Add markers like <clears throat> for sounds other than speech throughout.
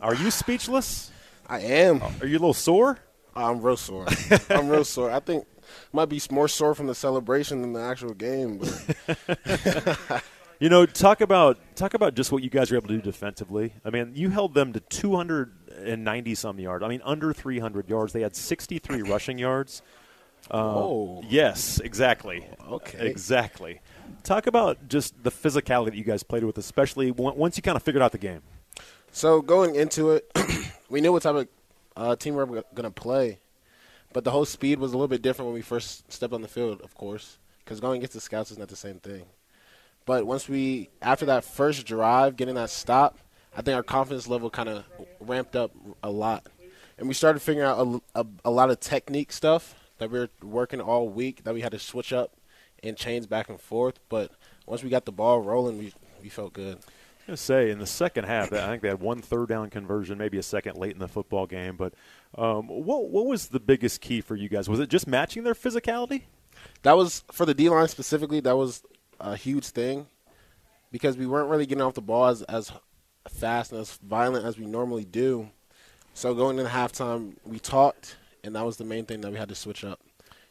Are you speechless? I am. Are you a little sore? I'm real sore. I'm real sore. I think might be more sore from the celebration than the actual game. <laughs> You know, talk about talk about just what you guys were able to do defensively. I mean, you held them to 290 some yards. I mean, under 300 yards. They had 63 rushing yards. Um, oh, Yes, exactly. Okay. Exactly. Talk about just the physicality that you guys played with, especially on- once you kind of figured out the game. So going into it, <clears throat> we knew what type of uh, team we were going to play, but the whole speed was a little bit different when we first stepped on the field, of course, because going against the scouts is not the same thing. But once we, after that first drive, getting that stop, I think our confidence level kind of ramped up a lot, and we started figuring out a, a, a lot of technique stuff that we were working all week that we had to switch up and change back and forth. But once we got the ball rolling, we we felt good. Gonna say in the second half, I think they had one third down conversion, maybe a second late in the football game. But um, what what was the biggest key for you guys? Was it just matching their physicality? that was for the D line specifically. That was a huge thing because we weren't really getting off the ball as, as fast and as violent as we normally do. So going into halftime, we talked, and that was the main thing that we had to switch up.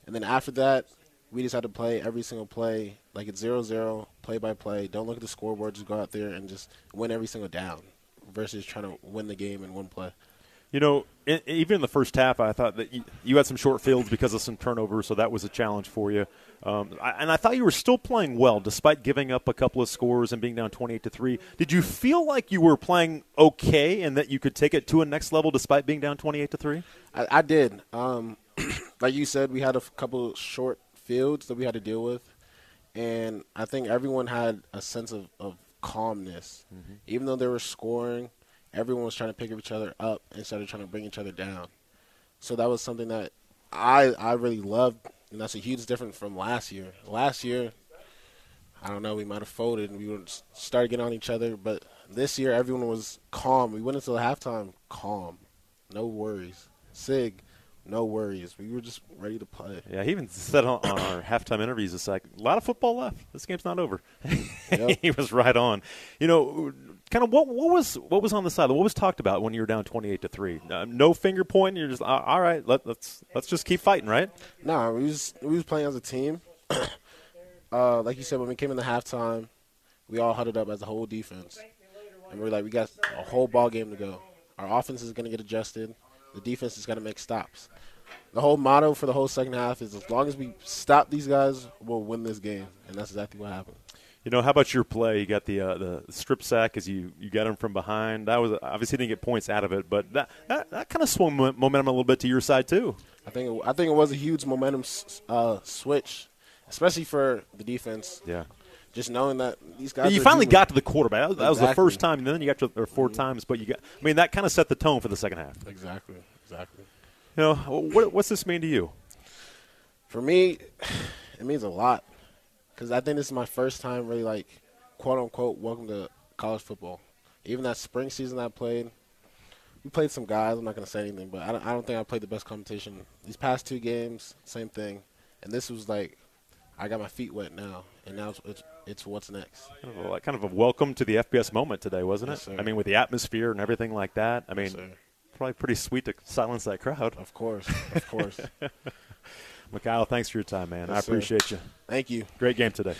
And then after that, we just had to play every single play like it's zero zero, play by play. Don't look at the scoreboard. Just go out there and just win every single down versus trying to win the game in one play. You know, in, even in the first half, I thought that you, you had some short fields because of some turnovers, so that was a challenge for you. Um, I, and I thought you were still playing well despite giving up a couple of scores and being down twenty-eight to three. Did you feel like you were playing okay and that you could take it to a next level despite being down twenty-eight to three? I, I did. Um, <clears throat> like you said, we had a couple short fields that we had to deal with, and I think everyone had a sense of, of calmness. Mm-hmm. Even though they were scoring, everyone was trying to pick each other up instead of trying to bring each other down. So that was something that I I really loved, and that's a huge difference from last year. Last year, I don't know, we might have folded and we would s- started getting on each other, but this year everyone was calm. We went into the halftime calm, no worries. Sig, no worries. We were just ready to play. Yeah, he even said on, on our halftime interviews, it's like a lot of football left. This game's not over. Yep. <laughs> he was right on. You know, kind of what what was what was on the side? What was talked about when you were down twenty-eight to three? Uh, no finger pointing. You're just "Uh, all right. Let, let's let's just keep fighting, right? Nah, we was we was playing as a team. <coughs> uh, like you said, when we came in the halftime, we all huddled up as a whole defense, and we are like, we got a whole ball game to go. Our offense is going to get adjusted. The defense is going to make stops. The whole motto for the whole second half is as long as we stop these guys, we'll win this game, and that's exactly what happened. You know, how about your play? You got the uh, the strip sack as you you got him from behind. That was obviously didn't get points out of it, but that that, that kind of swung momentum a little bit to your side too. I think it, I think it was a huge momentum uh, switch, especially for the defense. Yeah. Just knowing that these guys. you are finally human. got to the quarterback. That was, that was the first time, and then you got to or 4 mm-hmm. times. But you got, I mean, that kind of set the tone for the second half. exactly, exactly. You know, what, what's this mean to you? For me, it means a lot because I think this is my first time really like quote unquote welcome to college football. Even that spring season I played, we played some guys. I'm not gonna say anything, but I don't, I don't think I played the best competition. These past two games, same thing, and this was like I got my feet wet now, and now it's it's, it's what's next. Kind of, a, kind of a welcome to the FBS moment today, wasn't Yes, it? sir. I mean, with the atmosphere and everything like that. I mean, Yes, probably pretty sweet to silence that crowd. Of course, of course. <laughs> Mikhail, thanks for your time, man. I Yes, sir. appreciate you. Thank you. Great game today.